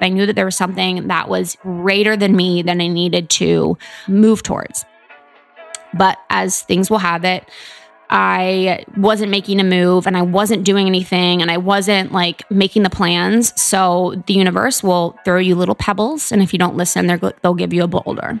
I knew that there was something that was greater than me that I needed to move towards. But as things will have it, I wasn't making a move and I wasn't doing anything and I wasn't like making the plans. So the universe will throw you little pebbles. And if you don't listen, they'll give you a boulder.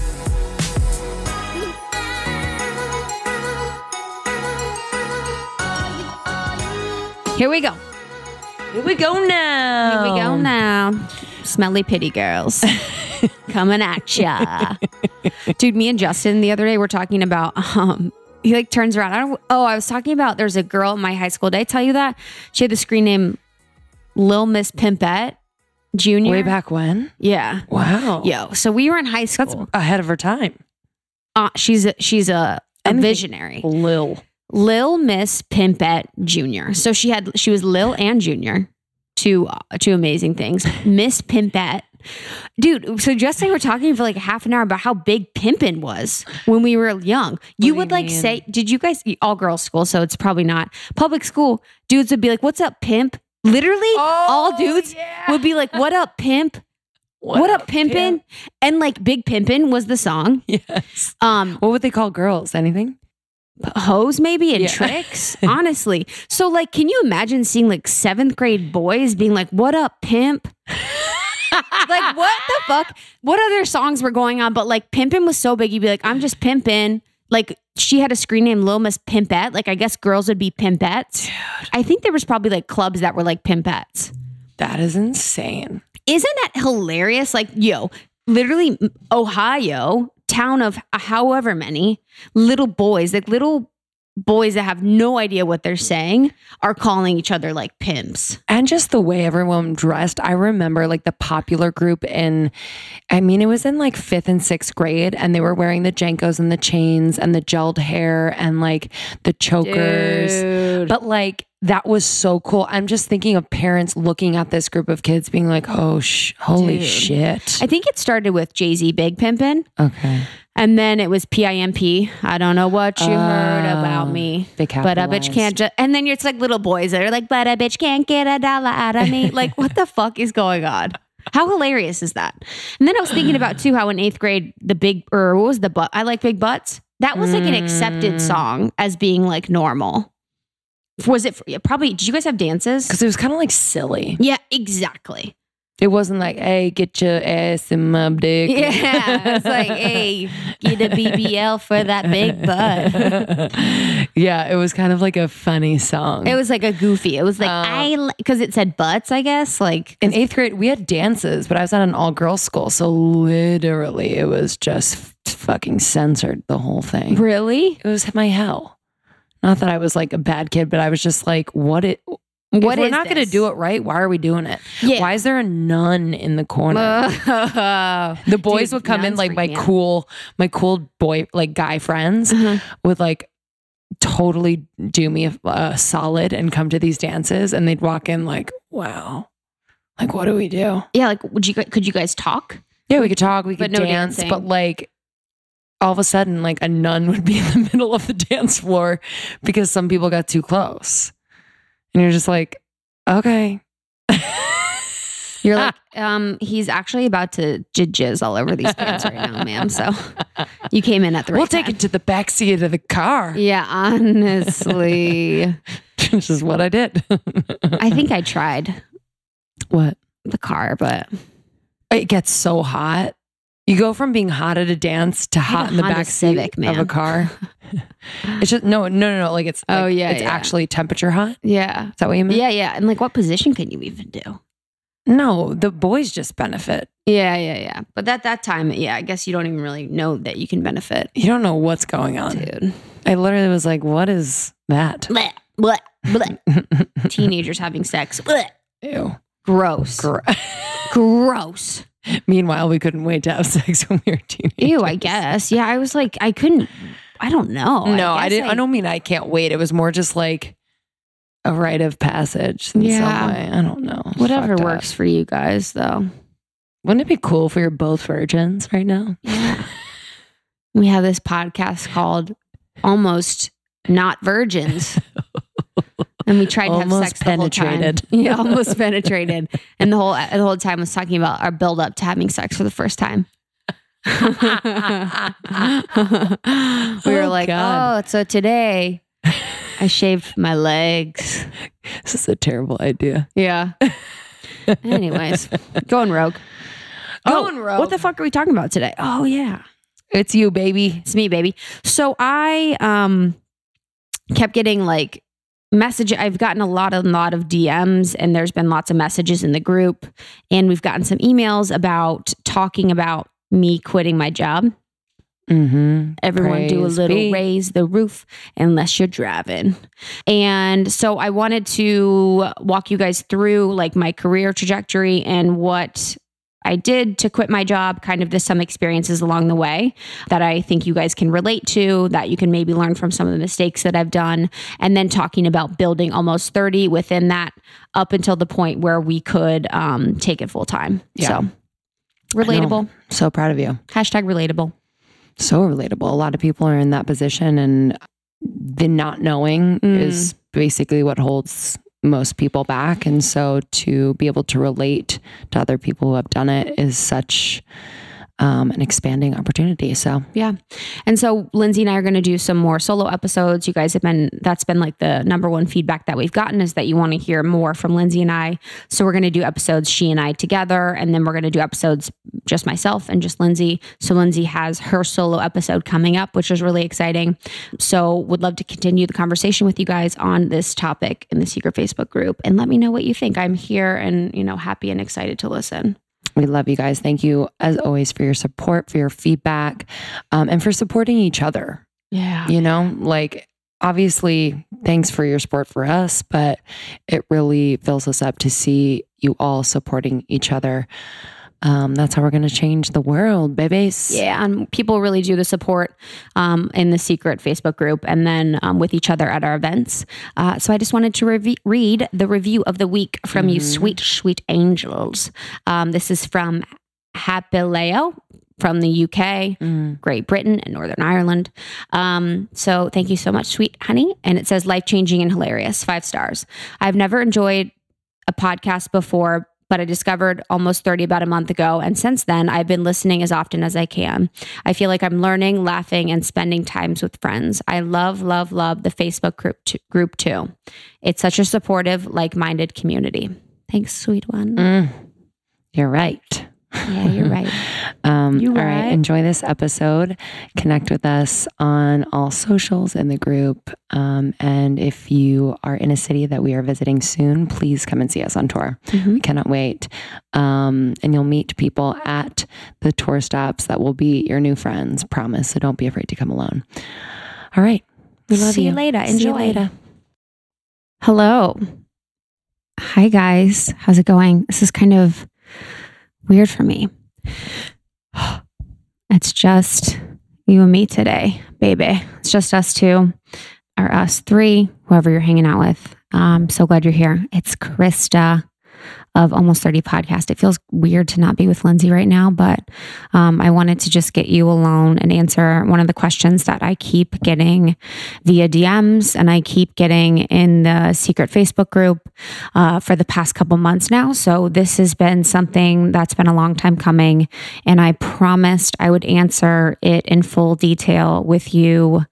Here we go. Here we go now. Here we go now. Smelly pity girls coming at ya. Dude, me and Justin the other day were talking about um he like turns around. I don't oh, I was talking about there's a girl in my high school. Did I tell you that? She had the screen name Lil Miss Pimpette Junior. Way back when? Yeah. Wow. Yo. So we were in high school. That's ahead of her time. uh, she's a, she's a, a visionary. Lil. Lil Miss Pimpette Jr. So she had she was Lil and Junior, two two amazing things. Miss Pimpette, dude. So Justin and I were talking for like half an hour about how big pimpin was when we were young. You do would you like mean? say, did you guys all girls school? So it's probably not public school. Dudes would be like, "What's up, pimp?" Literally, all dudes would be like, "What up, pimp?" What, up, pimpin? And like Big Pimpin was the song. Yes. Um, What would they call girls? Anything? Hose maybe and Yeah. tricks honestly so like can you imagine seeing like seventh grade boys being like what up pimp like what the fuck what other songs were going on but like pimpin was so big you'd be like i'm just pimpin like she had a screen name Lil Miss Pimpette. Like I guess girls would be pimpettes. I think there was probably like clubs that were like pimpettes. That is insane. Isn't that hilarious? Like, yo, literally Ohio, town of however many little boys, like little boys that have no idea what they're saying are calling each other like pimps. And just the way everyone dressed. I remember like the popular group in, I mean, it was in like fifth and sixth grade, and they were wearing the JNCOs and the chains and the gelled hair and like the chokers. But like, that was so cool. I'm just thinking of parents looking at this group of kids being like, oh, sh- holy Dude. shit. I think it started with Jay Z Big Pimpin', okay. and then it was PIMP. I don't know what you heard about Oh, me. But a bitch can't just, and then it's like little boys that are like, but a bitch can't get a dollar out of me. like, what the fuck is going on? How hilarious is that? And then I was thinking about too how in eighth grade, the big, or what was the butt? I like big butts. That was like an accepted Mm. song as being like normal. Was it yeah, probably, did you guys have dances? Because it was kind of like silly. Yeah, exactly. It wasn't like, hey, get your ass in my dick. Yeah. It's like, hey, get a BBL for that big butt. yeah, it was kind of like a funny song. It was like a goofy. It was like, Oh. I, because it said butts, I guess. Like, in eighth grade, we had dances, but I was at an all girls school. So literally, it was just fucking censored the whole thing. really? It was my hell. Not that I was like a bad kid, but I was just like, what it. What if we're not going to do it right, why are we doing it? Yeah. Why is there a nun in the corner? the boys Dude, would come in like my out. cool, my cool boy, like guy friends Uh-huh. would like totally do me a, a solid and come to these dances, and they'd walk in like, wow, like what do we do? Yeah, like would you could you guys talk? Yeah, we could talk, we But could no dance, dancing. but like all of a sudden, like a nun would be in the middle of the dance floor because some people got too close, and you're just like, okay. You're like, um, he's actually about to jizz all over these pants right now, ma'am. So you came in at the right we'll take time. it to the back seat of the car. Yeah, honestly, this is what I did. I think I tried what? the car, but It gets so hot. You go from being hot at a dance to hot in the Honda back Civic, seat of a car. it's just no, no, no, no. Like it's Oh, yeah, it's yeah. actually temperature hot. Yeah. Is Yeah. that what you meant? Yeah, yeah. And like what position can you even do? No, the boys just benefit. Yeah, yeah, yeah. But at that time, yeah, I guess you don't even really know that you can benefit. You don't know what's going on. Dude. I literally was like, "What is that?" Blech, blech, blech. Teenagers having sex. Blech. Ew. Gross. Gr- Gross. Meanwhile, we couldn't wait to have sex when we were teenagers. Ew, I guess. Yeah, I was like, I couldn't, I don't know. no, I, guess didn't. I, don't mean I can't wait. It was more just like a rite of passage in Yeah. some way. I don't know. Whatever fucked up. works for you guys, though. Wouldn't it be cool if we were both virgins right now? Yeah. we have this podcast called Almost Not Virgins. And we tried to have sex the whole time. penetrated. Yeah, almost penetrated. And the whole the whole time was talking about our build up to having sex for the first time. we were Oh, like, God. oh, so today I shaved my legs. This is a terrible idea. Yeah. Anyways, going rogue. Going Oh, rogue. What the fuck are we talking about today? Oh yeah. It's you, baby. It's me, baby. So I um kept getting like message I've gotten a lot of lot of DMs and there's been lots of messages in the group and we've gotten some emails about talking about me quitting my job. Mm-hmm. Everyone do a little be. raise the roof unless you're driving. And so I wanted to walk you guys through like my career trajectory and what I did to quit my job, kind of just some experiences along the way that I think you guys can relate to, that you can maybe learn from some of the mistakes that I've done. And then talking about building almost 30 within that up until the point where we could um, take it full time. Yeah. So relatable. So proud of you. Hashtag relatable. So relatable. A lot of people are in that position, and the not knowing Mm. is basically what holds most people back. And so to be able to relate to other people who have done it is such um, an expanding opportunity. So Yeah. And so Lindsey and I are going to do some more solo episodes. You guys have been, that's been like the number one feedback that we've gotten is that you want to hear more from Lindsey and I. So we're going to do episodes, she and I together. And then we're going to do episodes, just myself and just Lindsey. So Lindsey has her solo episode coming up, which is really exciting. So would love to continue the conversation with you guys on this topic in the secret Facebook group and let me know what you think. I'm here and, you know, happy and excited to listen. We love you guys. Thank you, as always, for your support, for your feedback, um, and for supporting each other. Yeah. You know, like obviously, thanks for your support for us, but it really fills us up to see you all supporting each other. Um, that's how we're going to change the world, babies. Yeah, and people really do the support um, in the secret Facebook group and then um, with each other at our events. Uh, so I just wanted to rev- read the review of the week from you, sweet, sweet angels. Um, this is from Hapileo from the UK, Mm. Great Britain, and Northern Ireland. Um, so thank you so much, sweet honey. And it says life changing and hilarious, five stars. I've never enjoyed a podcast before, but I discovered almost 30 about a month ago. And since then, I've been listening as often as I can. I feel like I'm learning, laughing, and spending times with friends. I love, love, love the Facebook group, t- group too. It's such a supportive, like minded community. Thanks, sweet one. Mm. You're right. Yeah, you're right. Um, You all right. right. Enjoy this episode. Connect with us on all socials in the group. Um, and if you are in a city that we are visiting soon, please come and see us on tour. Mhm. We cannot wait. Um, and you'll meet people at the tour stops that will be your new friends. Promise. So don't be afraid to come alone. All right. We love See you. you later. See you Enjoy. later. Hello. Hi, guys. How's it going? This is kind of weird for me. It's just you and me today, baby. It's just us two or us three, whoever you're hanging out with. I'm so glad you're here. It's Krista of Almost 30 Podcast. It feels weird to not be with Lindsey right now, but um, I wanted to just get you alone and answer one of the questions that I keep getting via DMs and I keep getting in the secret Facebook group uh, for the past couple months now. So this has been something that's been a long time coming. And I promised I would answer it in full detail with you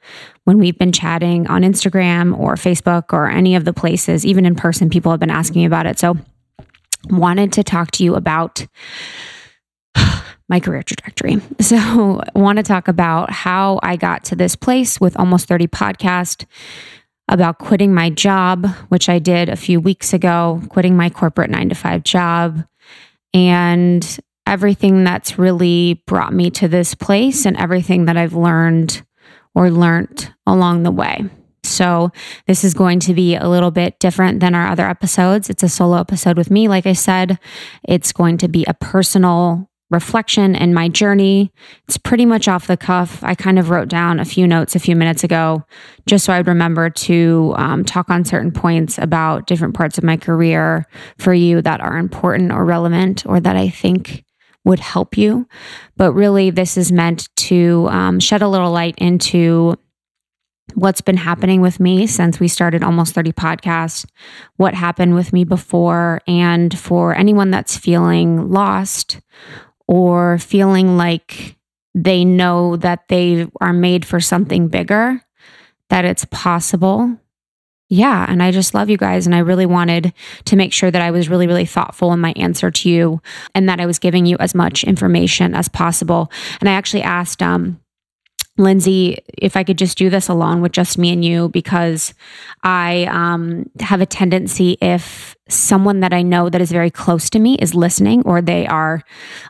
when we've been chatting on Instagram or Facebook or any of the places, even in person, people have been asking me about it. So wanted to talk to you about my career trajectory. So, I want to talk about how I got to this place with almost 30 podcast about quitting my job, which I did a few weeks ago, quitting my corporate 9 to 5 job and everything that's really brought me to this place and everything that I've learned or learned along the way. So, this is going to be a little bit different than our other episodes. It's a solo episode with me. Like I said, it's going to be a personal reflection and my journey. It's pretty much off the cuff. I kind of wrote down a few notes a few minutes ago just so I'd remember to um, talk on certain points about different parts of my career for you that are important or relevant or that I think would help you. But really, this is meant to um, shed a little light into what's been happening with me since we started almost 30 podcasts, what happened with me before, and for anyone that's feeling lost or feeling like they know that they are made for something bigger, that it's possible. Yeah. And I just love you guys. And I really wanted to make sure that I was really, really thoughtful in my answer to you and that I was giving you as much information as possible. And I actually asked, um, Lindsey, if I could just do this alone with just me and you, because I um, have a tendency if someone that I know that is very close to me is listening or they are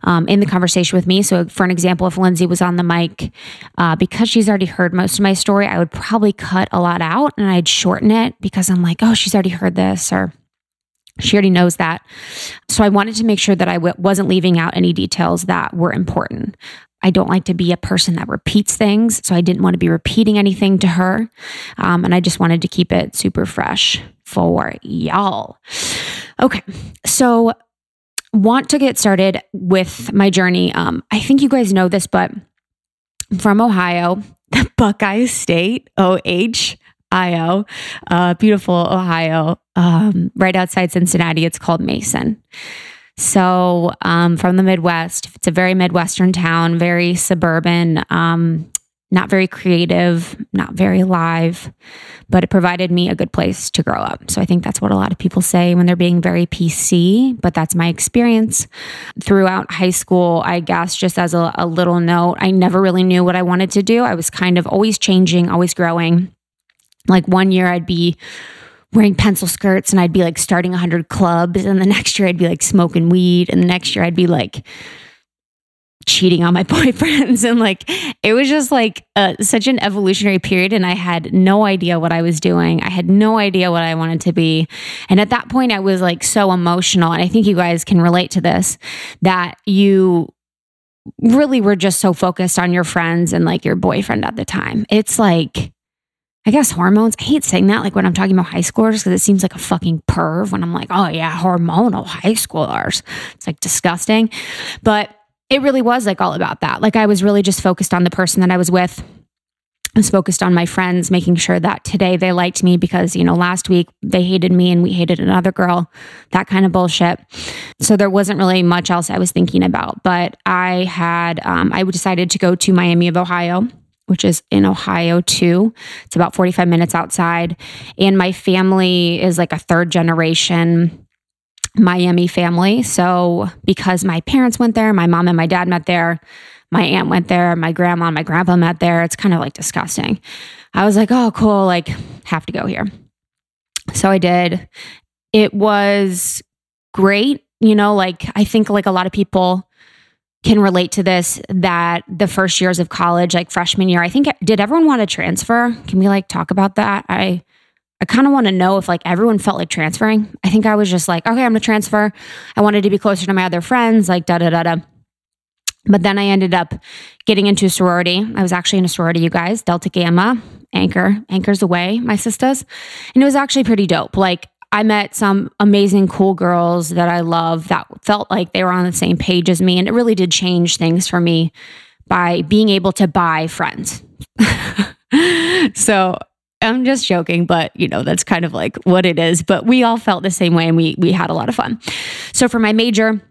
um, in the conversation with me. So, for an example, if Lindsey was on the mic, uh, because she's already heard most of my story, I would probably cut a lot out and I'd shorten it because I'm like, oh, she's already heard this or she already knows that. So I wanted to make sure that I w- wasn't leaving out any details that were important. I don't like to be a person that repeats things. So I didn't want to be repeating anything to her. Um, and I just wanted to keep it super fresh for y'all. Okay. So, want to get started with my journey. Um, I think you guys know this, but from Ohio, the Buckeye State, O H I O, uh, beautiful Ohio, um, right outside Cincinnati. It's called Mason. So, um, from the Midwest, it's a very Midwestern town, very suburban, um, not very creative, not very live, but it provided me a good place to grow up. So, I think that's what a lot of people say when they're being very PC, but that's my experience. Throughout high school, I guess, just as a, a little note, I never really knew what I wanted to do. I was kind of always changing, always growing. Like one year, I'd be wearing pencil skirts and I'd be like starting 100 clubs. And the next year I'd be like smoking weed. And the next year I'd be like cheating on my boyfriends. And like it was just like such an evolutionary period. And I had no idea what I was doing. I had no idea what I wanted to be. And at that point, I was like so emotional. And I think you guys can relate to this that you really were just so focused on your friends and like your boyfriend at the time. It's like, I guess hormones. I hate saying that like when I'm talking about high schoolers because it seems like a fucking perv when I'm like, oh yeah, hormonal high schoolers. It's like disgusting. But it really was like all about that. Like I was really just focused on the person that I was with. I was focused on my friends, making sure that today they liked me because, you know, last week they hated me and we hated another girl, that kind of bullshit. So there wasn't really much else I was thinking about. But I had, um, I decided to go to Miami of Ohio which is in Ohio too. It's about 45 minutes outside. And my family is like a third generation Miami family. So because my parents went there, my mom and my dad met there, my aunt went there, my grandma and my grandpa met there. It's kind of like disgusting. I was like, oh, cool, like have to go here. So I did. It was great. You know, like I think like a lot of people can relate to this that the first years of college, like freshman year, I think did everyone want to transfer? Can we like talk about that? I I kind of want to know if like everyone felt like transferring. I think I was just like, okay, I'm gonna transfer. I wanted to be closer to my other friends, like da da da da. But then I ended up getting into a sorority. I was actually in a sorority, you guys, Delta Gamma, Anchor, Anchors Away, my sisters. And it was actually pretty dope. Like I met some amazing, cool girls that I love that felt like they were on the same page as me. And it really did change things for me by being able to buy friends. so I'm just joking, but you know, that's kind of like what it is. But we all felt the same way and we we had a lot of fun. So for my major,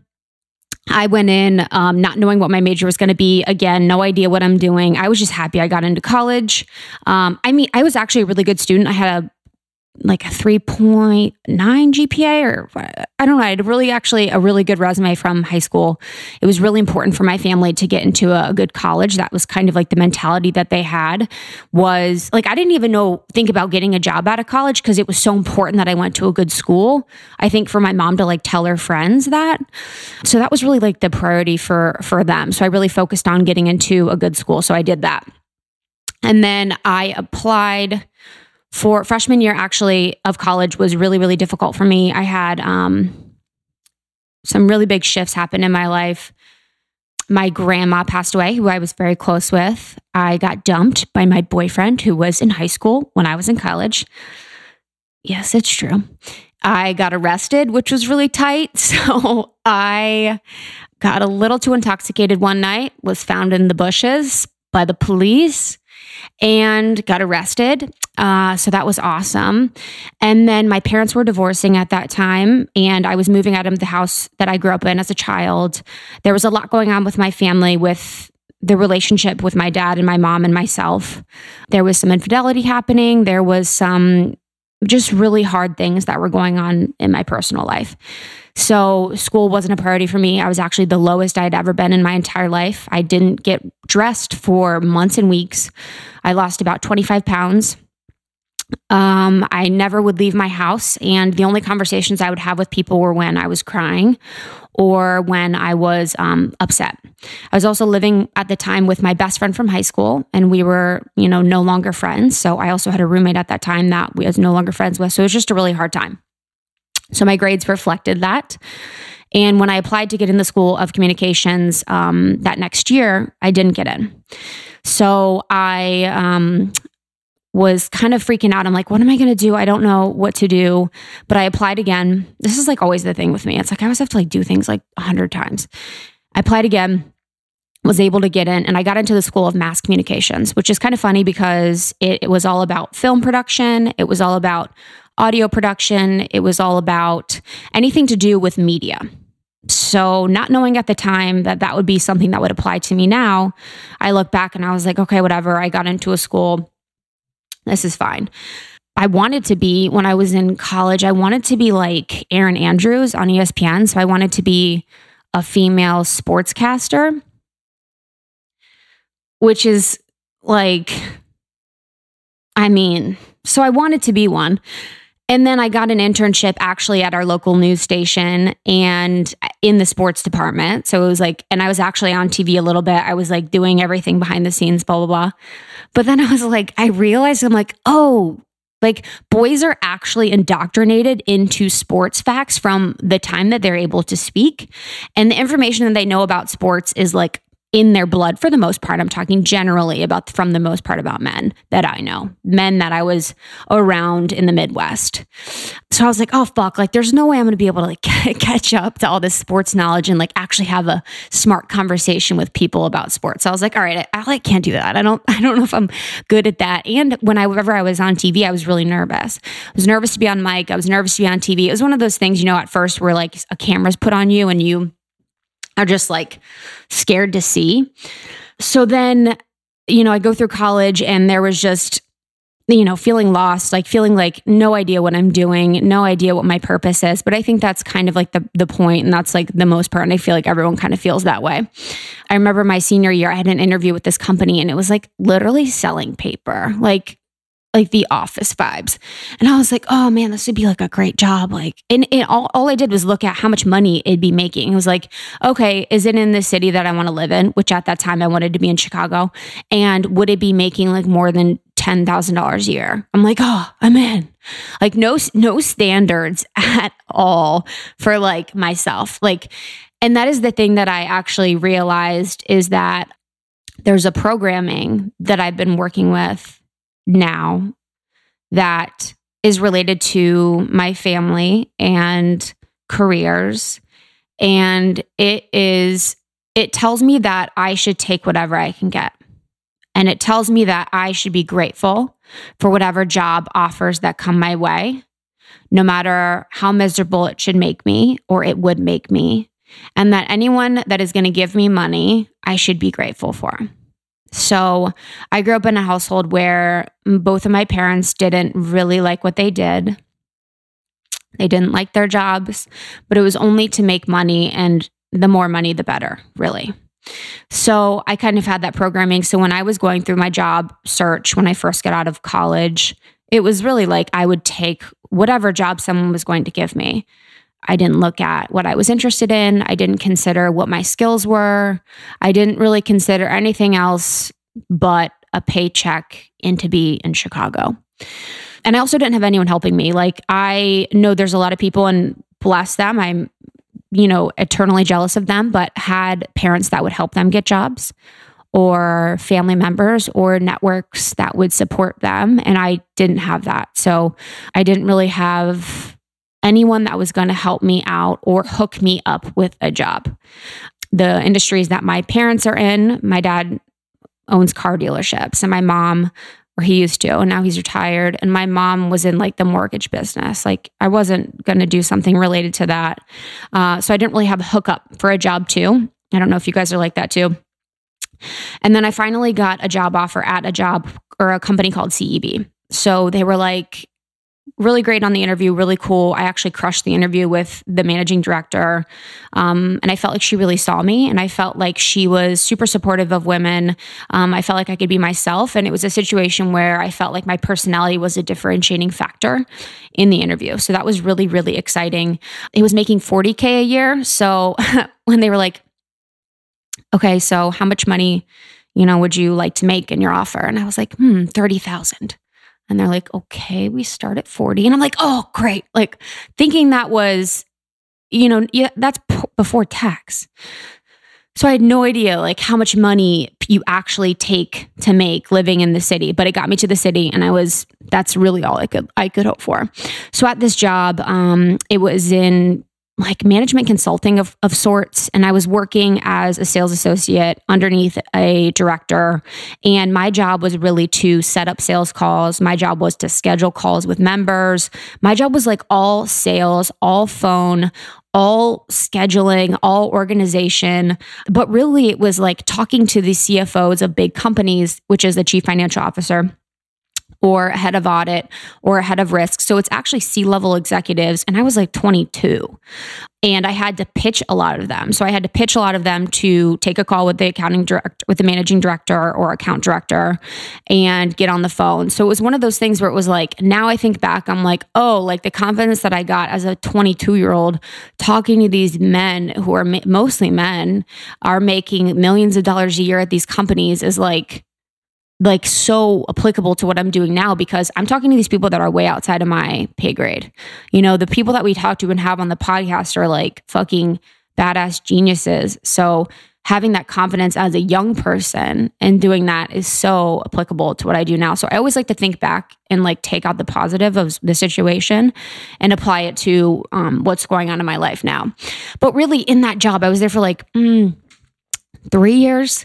I went in um, not knowing what my major was going to be. Again, no idea what I'm doing. I was just happy I got into college. Um, I mean, I was actually a really good student. I had a like a 3.9 GPA or I don't know. I had really actually a really good resume from high school. It was really important for my family to get into a, a good college. That was kind of like the mentality that they had was like I didn't even know think about getting a job out of college because it was so important that I went to a good school. I think for my mom to like tell her friends that. So that was really like the priority for for them. So I really focused on getting into a good school. So I did that. And then I applied for freshman year actually of college was really really difficult for me. I had um, some really big shifts happen in my life. My grandma passed away who i was very close with. I got dumped by my boyfriend who was in high school when i was in college. Yes it's true. I got arrested which was really tight. So i got a little too intoxicated one night was found in the bushes by the police and got arrested. Uh, so that was awesome. And then my parents were divorcing at that time, and I was moving out of the house that I grew up in as a child. There was a lot going on with my family, with the relationship with my dad and my mom and myself. There was some infidelity happening. There was some just really hard things that were going on in my personal life. So school wasn't a priority for me. I was actually the lowest I'd ever been in my entire life. I didn't get dressed for months and weeks. I lost about 25 pounds. Um, I never would leave my house, and the only conversations I would have with people were when I was crying or when I was um, upset. I was also living at the time with my best friend from high school, and we were, you know, no longer friends. So I also had a roommate at that time that we was no longer friends with. So it was just a really hard time. So my grades reflected that. And when I applied to get in the School of Communications um, that next year, I didn't get in. So I um, was kind of freaking out. I'm like, what am I going to do? I don't know what to do. But I applied again. This is like always the thing with me. It's like I always have to like do things like a hundred times. I applied again was able to get in and I got into the School of Mass Communications, which is kind of funny because it, it was all about film production. It was all about audio production. It was all about anything to do with media. So, not knowing at the time that that would be something that would apply to me now, I look back and I was like, okay, whatever. I got into a school. This is fine. I wanted to be, when I was in college, I wanted to be like Erin Andrews on ESPN. So, I wanted to be a female sportscaster, which is like, I mean, so I wanted to be one. And then I got an internship actually at our local news station and in the sports department. So it was like, and I was actually on TV a little bit. I was like doing everything behind the scenes, blah, blah, blah. But then I was like, I realized I'm like, oh, like boys are actually indoctrinated into sports facts from the time that they're able to speak. And the information that they know about sports is like in their blood for the most part. I'm talking generally about from the most part about men that I know, men that I was around in the Midwest. So I was like, oh fuck, like there's no way I'm going to be able to like catch up to all this sports knowledge and like actually have a smart conversation with people about sports. So I was like, all right, I, I like can't do that. I don't I don't know if I'm good at that. And whenever I was on TV, I was really nervous. I was nervous to be on mic. I was nervous to be on TV. It was one of those things, you know, at first where like a camera's put on you and you are just like scared to see. So then, you know, I go through college and there was just, you know, feeling lost, like feeling like no idea what I'm doing, no idea what my purpose is. But I think that's kind of like the the point, and that's like the most part. And I feel like everyone kind of feels that way. I remember my senior year, I had an interview with this company, and it was like literally selling paper. Like like the office vibes. And I was like, oh man, this would be like a great job. Like, and, and all, all I did was look at how much money it'd be making. It was like, okay, is it in the city that I want to live in? Which at that time I wanted to be in Chicago. And would it be making like more than $10,000 a year? I'm like, oh, I'm in. Like no, no standards at all for like myself. Like, and that is the thing that I actually realized is that there's a programming that I've been working with now that is related to my family and careers. And it is, it tells me that I should take whatever I can get. And it tells me that I should be grateful for whatever job offers that come my way, no matter how miserable it should make me or it would make me. And that anyone that is going to give me money, I should be grateful for. So I grew up in a household where both of my parents didn't really like what they did. They didn't like their jobs, but it was only to make money, and the more money, the better, really. So I kind of had that programming. So when I was going through my job search when I first got out of college, it was really like I would take whatever job someone was going to give me. I didn't look at what I was interested in. I didn't consider what my skills were. I didn't really consider anything else but a paycheck and to be in Chicago. And I also didn't have anyone helping me. Like, I know there's a lot of people, and bless them, I'm, you know, eternally jealous of them, but had parents that would help them get jobs or family members or networks that would support them. And I didn't have that. So I didn't really have anyone that was going to help me out or hook me up with a job. The industries that my parents are in, my dad owns car dealerships, and my mom, or he used to, and now he's retired. And my mom was in like the mortgage business. Like I wasn't going to do something related to that. Uh, so I didn't really have a hookup for a job too. I don't know if you guys are like that too. And then I finally got a job offer at a job or a company called CEB. So they were like, really great on the interview, really cool. I actually crushed the interview with the managing director. Um, and I felt like she really saw me and I felt like she was super supportive of women. Um, I felt like I could be myself. And it was a situation where I felt like my personality was a differentiating factor in the interview. So that was really, really exciting. It was making 40K a year. So when they were like, okay, so how much money, you know, would you like to make in your offer? And I was like, hmm, 30,000. And they're like, okay, we start at 40. And I'm like, oh, great. Like thinking that was, you know, yeah, that's p- before tax. So I had no idea like how much money you actually take to make living in the city, but it got me to the city and I was that's really all I could I could hope for. So at this job, um, it was in like management consulting of, of sorts. And I was working as a sales associate underneath a director. And my job was really to set up sales calls. My job was to schedule calls with members. My job was like all sales, all phone, all scheduling, all organization. But really, it was like talking to the CFOs of big companies, which is the chief financial officer or a head of audit or a head of risk. So it's actually C level executives. And I was like 22 and I had to pitch a lot of them. So I had to pitch a lot of them to take a call with the accounting director, with the managing director or account director and get on the phone. So it was one of those things where it was like, now I think back, I'm like, oh, like the confidence that I got as a 22 year old talking to these men who are mostly men are making millions of dollars a year at these companies is like, like so applicable to what I'm doing now because I'm talking to these people that are way outside of my pay grade. You know, the people that we talk to and have on the podcast are like fucking badass geniuses. So having that confidence as a young person and doing that is so applicable to what I do now. So I always like to think back and like take out the positive of the situation and apply it to um, what's going on in my life now. But really, in that job, I was there for like mm, three years.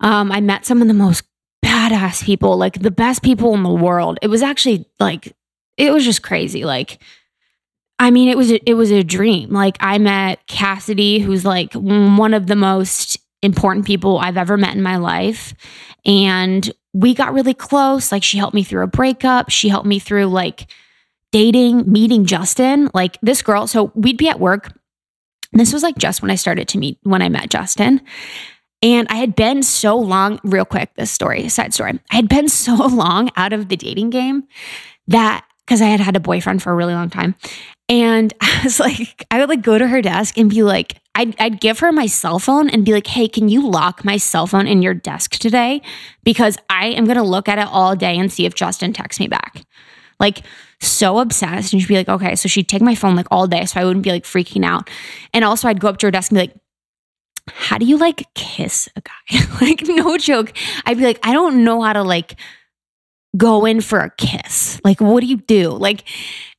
Um, I met some of the most badass people, like the best people in the world. It was actually like it was just crazy. Like I mean, it was a, it was a dream. Like I met Cassidy, who's like one of the most important people I've ever met in my life, and we got really close. Like she helped me through a breakup. She helped me through like dating, meeting Justin. Like this girl. So we'd be at work. This was like just when I started to meet when I met Justin. And I had been so long, real quick, this story, side story. I had been so long out of the dating game that because I had had a boyfriend for a really long time. And I was like, I would like go to her desk and be like, I'd, I'd give her my cell phone and be like, hey, can you lock my cell phone in your desk today? Because I am going to look at it all day and see if Justin texts me back. Like, so obsessed. And she'd be like, okay. So she'd take my phone like all day so I wouldn't be like freaking out. And also, I'd go up to her desk and be like, how do you like kiss a guy? like, no joke. I'd be like, I don't know how to like go in for a kiss. Like, what do you do? Like,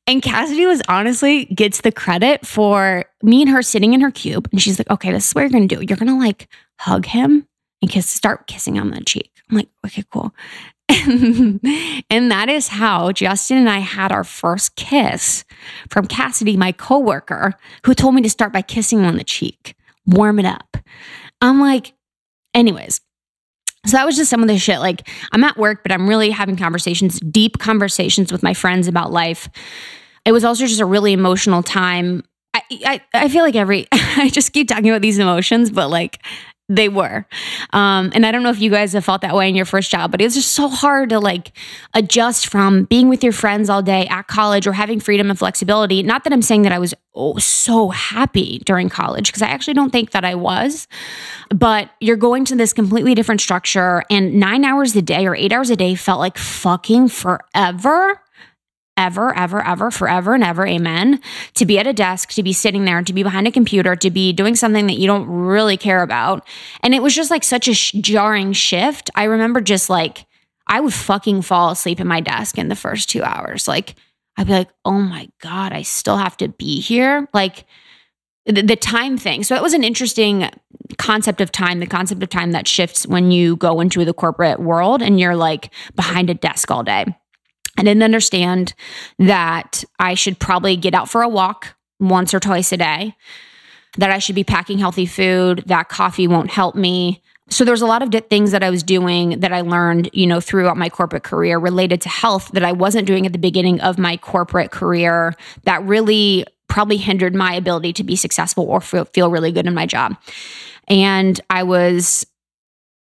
and Cassidy was honestly gets the credit for me and her sitting in her cube. And she's like, okay, this is what you're going to do. You're going to like hug him and kiss, start kissing on the cheek. I'm like, okay, cool. and that is how Justin and I had our first kiss from Cassidy, my coworker, who told me to start by kissing on the cheek warm it up. I'm like, anyways, So that was just some of the shit. Like I'm at work, but I'm really having conversations, deep conversations with my friends about life. It was also just a really emotional time. I, I, I feel like every, I just keep talking about these emotions, but like they were. Um, and I don't know if you guys have felt that way in your first job, but it was just so hard to like adjust from being with your friends all day at college or having freedom and flexibility. Not that I'm saying that I was oh, so happy during college, because I actually don't think that I was, but you're going to this completely different structure, and nine hours a day or eight hours a day felt like fucking forever ever, ever, ever, forever and ever, amen, to be at a desk, to be sitting there, to be behind a computer, to be doing something that you don't really care about. And it was just like such a sh- jarring shift. I remember just like, I would fucking fall asleep in my desk in the first two hours. Like, I'd be like, oh my God, I still have to be here. Like, the, the time thing. So it was an interesting concept of time, the concept of time that shifts when you go into the corporate world and you're like behind a desk all day. I didn't understand that I should probably get out for a walk once or twice a day, that I should be packing healthy food, that coffee won't help me. So there's a lot of things that I was doing that I learned, you know, throughout my corporate career related to health that I wasn't doing at the beginning of my corporate career that really probably hindered my ability to be successful or feel, feel really good in my job. And I was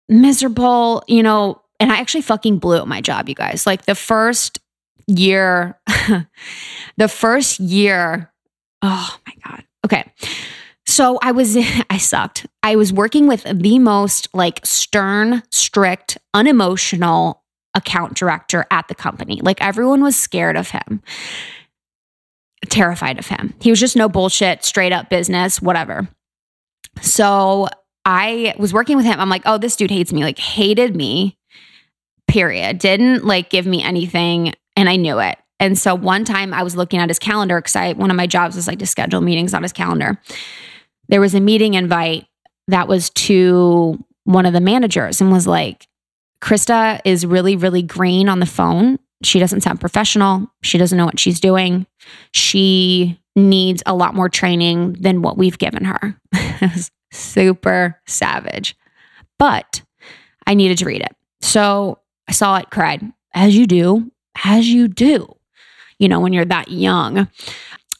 miserable, you know, and I actually fucking blew at my job, you guys. Like the first year, the first year, oh my God. Okay. So I was, I sucked. I was working with the most like stern, strict, unemotional account director at the company. Like everyone was scared of him, terrified of him. He was just no bullshit, straight up business, whatever. So I was working with him. I'm like, oh, this dude hates me, like hated me period. Didn't like give me anything and I knew it. And so one time I was looking at his calendar because I one of my jobs was like to schedule meetings on his calendar. There was a meeting invite that was to one of the managers and was like, Krista is really, really green on the phone. She doesn't sound professional. She doesn't know what she's doing. She needs a lot more training than what we've given her. Super savage. But I needed to read it. So I saw it, cried, as you do, as you do, you know, when you're that young.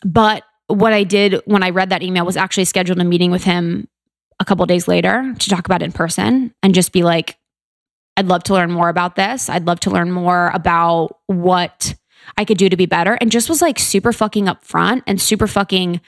But what I did when I read that email was actually scheduled a meeting with him a couple days later to talk about it in person and just be like, I'd love to learn more about this. I'd love to learn more about what I could do to be better. And just was like super fucking upfront and super fucking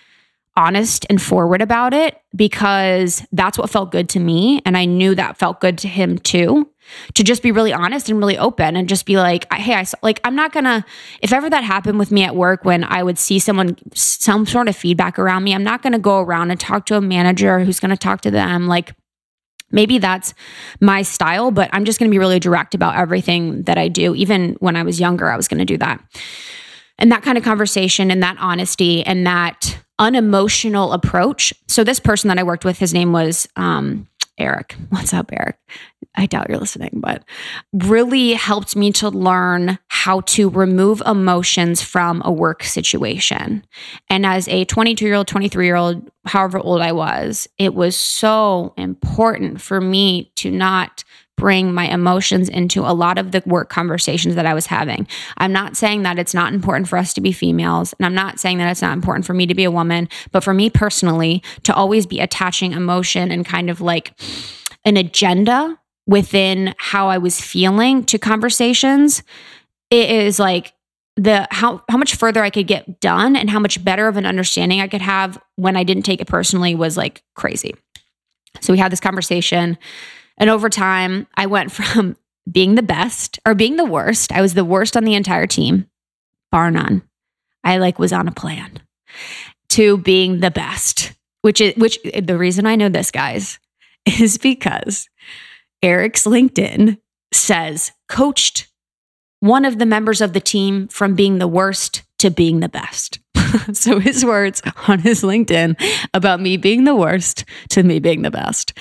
honest and forward about it because that's what felt good to me. And I knew that felt good to him too. To just be really honest and really open and just be like, hey, I like, I'm not gonna, if ever that happened with me at work when I would see someone, some sort of feedback around me, I'm not gonna go around and talk to a manager who's gonna talk to them. Like, maybe that's my style, but I'm just gonna be really direct about everything that I do. Even when I was younger, I was gonna do that. And that kind of conversation and that honesty and that unemotional approach. So this person that I worked with, his name was um, Eric. What's up, Eric? I doubt you're listening, but really helped me to learn how to remove emotions from a work situation. And as a 22 year old, 23 year old, however old I was, it was so important for me to not bring my emotions into a lot of the work conversations that I was having. I'm not saying that it's not important for us to be females, and I'm not saying that it's not important for me to be a woman, but for me personally, to always be attaching emotion and kind of like an agenda within how I was feeling to conversations, it is like the how how much further I could get done and how much better of an understanding I could have when I didn't take it personally was like crazy. So we had this conversation and over time, I went from being the best or being the worst. I was the worst on the entire team, bar none. I like was on a plan to being the best, which is which the reason I know this guys is because Eric's LinkedIn says coached one of the members of the team from being the worst to being the best. so his words on his LinkedIn about me being the worst to me being the best.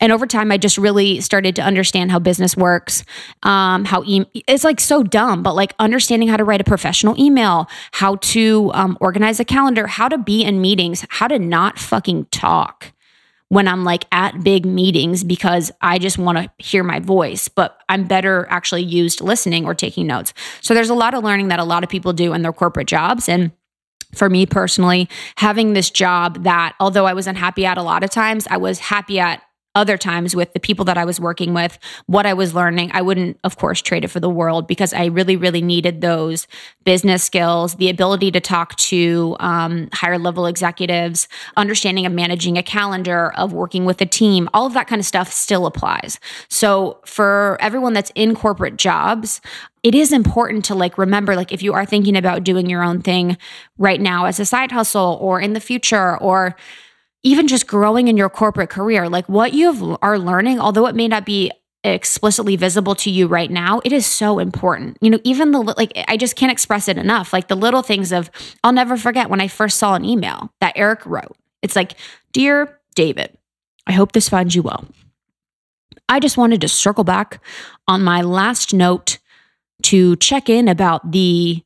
And over time, I just really started to understand how business works. Um, how e- it's like so dumb, but like understanding how to write a professional email, how to um, organize a calendar, how to be in meetings, how to not fucking talk when I'm like at big meetings because I just want to hear my voice, but I'm better actually used listening or taking notes. So there's a lot of learning that a lot of people do in their corporate jobs. And for me personally, having this job that although I was unhappy at a lot of times, I was happy at other times with the people that I was working with, what I was learning. I wouldn't, of course, trade it for the world because I really, really needed those business skills, the ability to talk to um, higher level executives, understanding of managing a calendar, of working with a team. All of that kind of stuff still applies. So for everyone that's in corporate jobs, it is important to like remember like if you are thinking about doing your own thing right now as a side hustle or in the future or even just growing in your corporate career, like what you are learning, although it may not be explicitly visible to you right now, it is so important. You know, even the like, I just can't express it enough. Like the little things of, I'll never forget when I first saw an email that Eric wrote. It's like, Dear David, I hope this finds you well. I just wanted to circle back on my last note to check in about the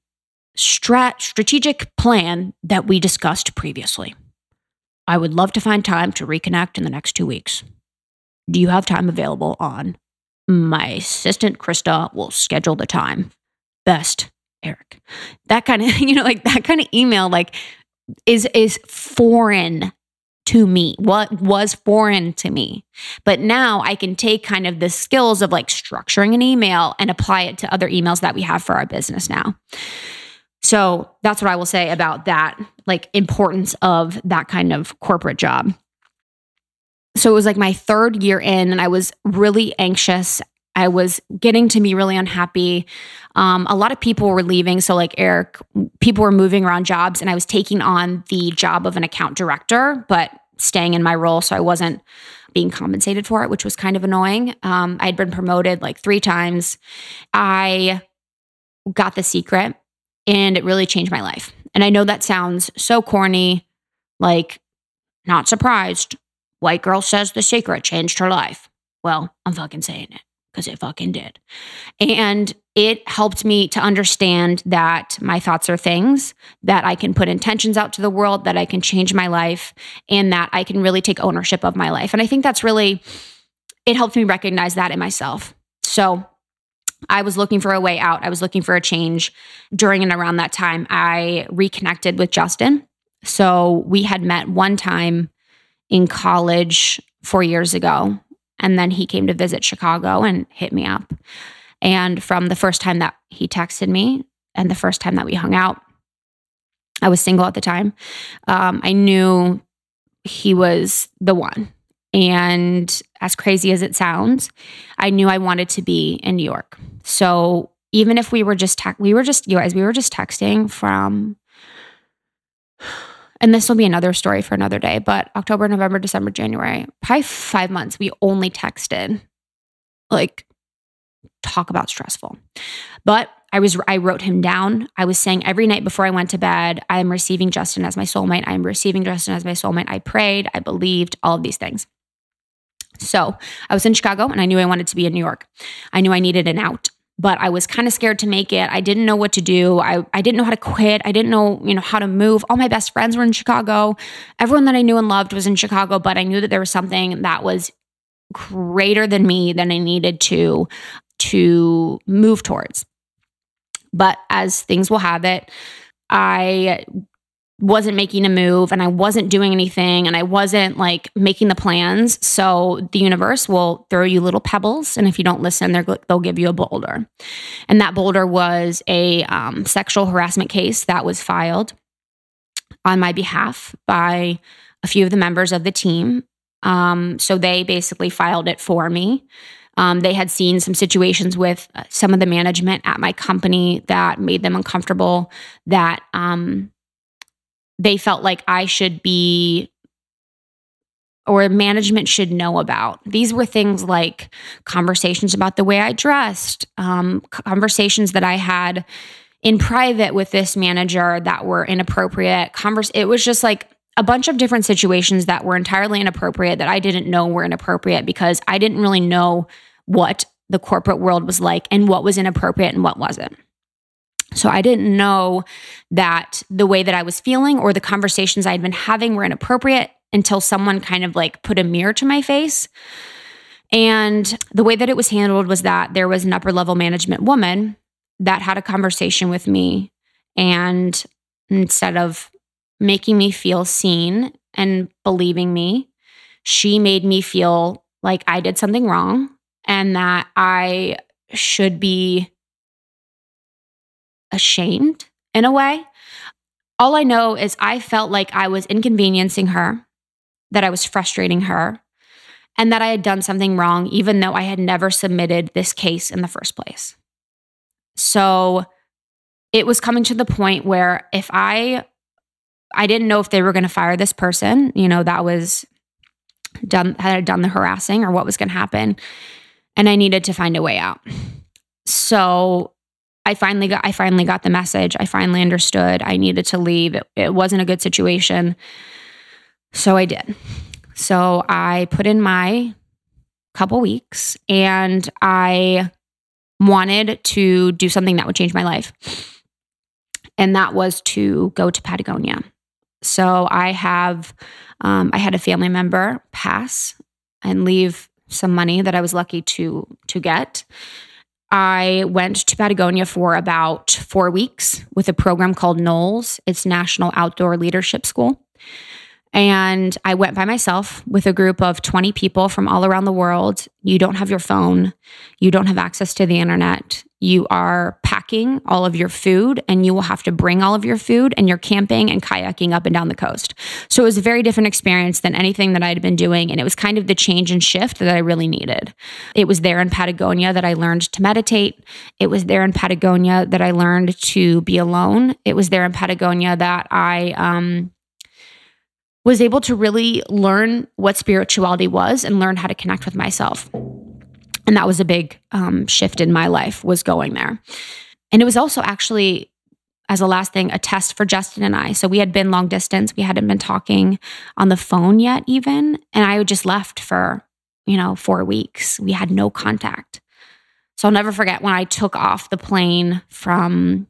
strat- strategic plan that we discussed previously. I would love to find time to reconnect in the next two weeks. Do you have time available on? My assistant, Krista, will schedule the time. Best, Eric. That kind of, you know, like that kind of email, like, is is foreign to me what was foreign to me but now i can take kind of the skills of like structuring an email and apply it to other emails that we have for our business now so that's what I will say about that, like importance of that kind of corporate job. So it was like my third year in, and I was really anxious. I was getting to be really unhappy. Um, a lot of people were leaving. So, like Eric, people were moving around jobs, and I was taking on the job of an account director, but staying in my role. So I wasn't being compensated for it, which was kind of annoying. Um, I'd been promoted like three times. I got the secret and it really changed my life. And I know that sounds so corny, like, not surprised. White girl says the secret changed her life. Well, I'm fucking saying it because it fucking did. And it helped me to understand that my thoughts are things, that I can put intentions out to the world, that I can change my life, and that I can really take ownership of my life. And I think that's really, it helped me recognize that in myself. So I was looking for a way out. I was looking for a change. During and around that time, I reconnected with Justin. So we had met one time in college four years ago. And then he came to visit Chicago and hit me up. And from the first time that he texted me and the first time that we hung out, I was single at the time. Um, I knew he was the one. And as crazy as it sounds, I knew I wanted to be in New York. So even if we were just te- we were just you guys, we were just texting from and this will be another story for another day, but October, November, December, January, probably five months, we only texted. Like talk about stressful. But I was I wrote him down. I was saying every night before I went to bed, I am receiving Justin as my soulmate. I am receiving Justin as my soulmate. I prayed, I believed, all of these things. So I was in Chicago and I knew I wanted to be in New York. I knew I needed an out, but I was kind of scared to make it. I didn't know what to do. I, I didn't know how to quit. I didn't know, you know, how to move. All my best friends were in Chicago. Everyone that I knew and loved was in Chicago, but I knew that there was something that was greater than me than I needed to to move towards. But as things will have it, I wasn't making a move and I wasn't doing anything and I wasn't like making the plans. So the universe will throw you little pebbles. And if you don't listen, they'll give you a boulder. And that boulder was a um, sexual harassment case that was filed on my behalf by a few of the members of the team. Um, so they basically filed it for me. Um, they had seen some situations with uh, some of the management at my company that made them uncomfortable, that um, they felt like I should be or management should know about. These were things like conversations about the way I dressed, um, conversations that I had in private with this manager that were inappropriate. Converse. It was just like a bunch of different situations that were entirely inappropriate that I didn't know were inappropriate because I didn't really know what the corporate world was like and what was inappropriate and what wasn't. So I didn't know that the way that I was feeling or the conversations I had been having were inappropriate. until someone kind of like put a mirror to my face. And the way that it was handled was that there was an upper level management woman that had a conversation with me. And instead of making me feel seen and believing me, she made me feel like I did something wrong and that I should be ashamed in a way. All I know is I felt like I was inconveniencing her, that I was frustrating her, and that I had done something wrong, even though I had never submitted this case in the first place. So it was coming to the point where if I I didn't know if they were going to fire this person, you know, that was done had done the harassing or what was going to happen and I needed to find a way out. So I finally got I finally got the message. I finally understood I needed to leave. It, it wasn't a good situation. So I did. So I put in my couple weeks and I wanted to do something that would change my life. And that was to go to Patagonia. So I have um, I had a family member pass and leave some money that I was lucky to to get. I went to Patagonia for about four weeks with a program called NOLS. It's National Outdoor Leadership School. And I went by myself with a group of 20 people from all around the world. You don't have your phone, you don't have access to the internet. You are packing all of your food, and you will have to bring all of your food, and you're camping and kayaking up and down the coast. So it was a very different experience than anything that I'd been doing. And it was kind of the change and shift that I really needed. It was there in Patagonia that I learned to meditate. It was there in Patagonia that I learned to be alone. It was there in Patagonia that I, um, was able to really learn what spirituality was and learn how to connect with myself. And that was a big um, shift in my life was going there. And it was also actually as a last thing, a test for Justin and I. So we had been long distance. We hadn't been talking on the phone yet, even. And I just left for, you know, four weeks. We had no contact. So I'll never forget when I took off the plane from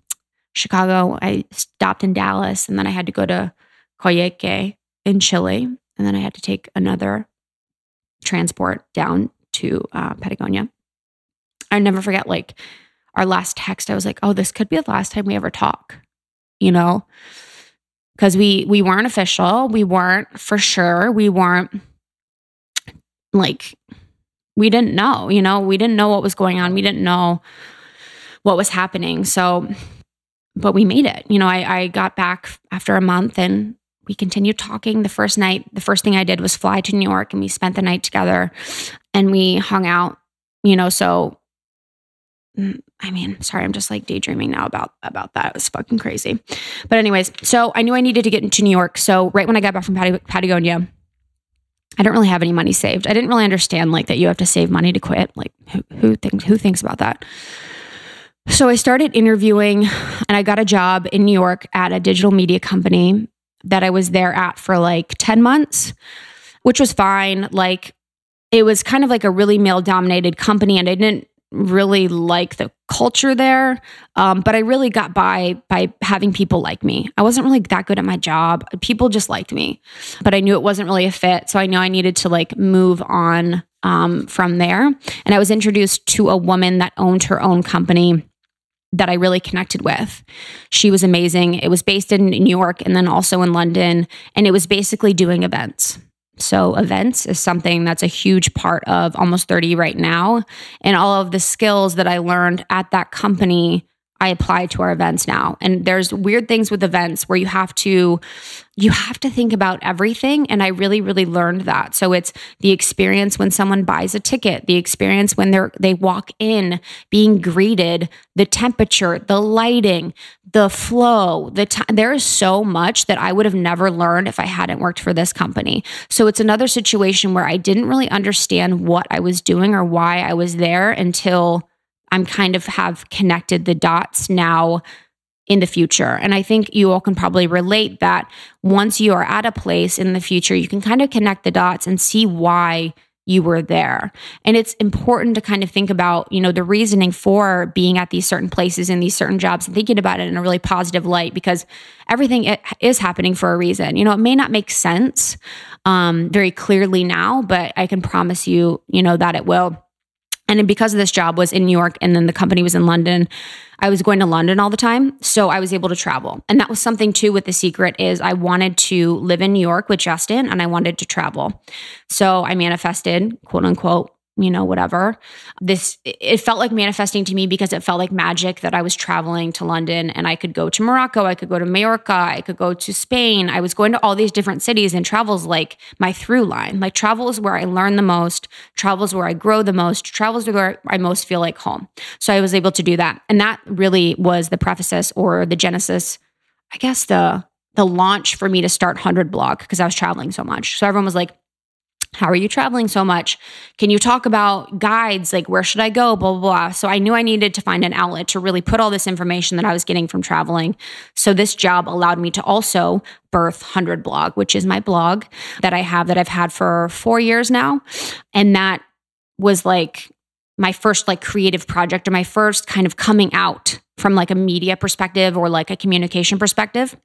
Chicago. I stopped in Dallas and then I had to go to Coyhaique in Chile. And then I had to take another transport down to uh, Patagonia. I never forget, like, our last text. I was like, oh, this could be the last time we ever talk, you know? Because we we weren't official. We weren't for sure. We weren't like we didn't know, you know, we didn't know what was going on. We didn't know what was happening. So, but we made it. You know, I, I got back after a month and we continued talking the first night. The first thing I did was fly to New York and we spent the night together and we hung out, you know, so mm, I mean, sorry, I'm just like daydreaming now about about that. It was fucking crazy. But anyways, so I knew I needed to get into New York. So right when I got back from Pat- Patagonia, I didn't really have any money saved. I didn't really understand like that you have to save money to quit. Like who, who thinks who thinks about that? So I started interviewing and I got a job in New York at a digital media company that I was there at for like 10 months, which was fine. Like it was kind of like a really male dominated company and I didn't really like the culture there. Um, but I really got by by having people like me. I wasn't really that good at my job. People just liked me, but I knew it wasn't really a fit. So I knew I needed to like move on um, from there. And I was introduced to a woman that owned her own company that I really connected with. She was amazing. It was based in New York and then also in London. And it was basically doing events. So, events is something that's a huge part of almost 30 right now. And all of the skills that I learned at that company I apply to our events now. And there's weird things with events where you have to you have to think about everything and I really really learned that. So it's the experience when someone buys a ticket, the experience when they're they walk in, being greeted, the temperature, the lighting, the flow, the time there is so much that I would have never learned if I hadn't worked for this company. So it's another situation where I didn't really understand what I was doing or why I was there until I'm kind of have connected the dots now in the future. And I think you all can probably relate that once you are at a place in the future, you can kind of connect the dots and see why you were there. And it's important to kind of think about, you know, the reasoning for being at these certain places in these certain jobs and thinking about it in a really positive light because everything is happening for a reason. You know, it may not make sense um, very clearly now, but I can promise you, you know, that it will and because of this job was in New York and then the company was in London, I was going to London all the time, so I was able to travel. And that was something too with the secret is I wanted to live in New York with Justin and I wanted to travel. So I manifested, quote unquote, you know, whatever. This, it felt like manifesting to me because it felt like magic that I was traveling to London and I could go to Morocco, I could go to Mallorca, I could go to Spain. I was going to all these different cities and travel's like my through line. Like travel is where I learn the most, travel is where I grow the most, travel is where I most feel like home. So I was able to do that. And that really was the preface or the genesis, I guess the, the launch for me to start 100 blog because I was traveling so much. So everyone was like, how are you traveling so much? Can you talk about guides? Like, where should I go? Blah, blah, blah. So I knew I needed to find an outlet to really put all this information that I was getting from traveling. So this job allowed me to also birth 100 blog, which is my blog that I have that I've had for four years now. And that was like my first like creative project or my first kind of coming out from like a media perspective or like a communication perspective.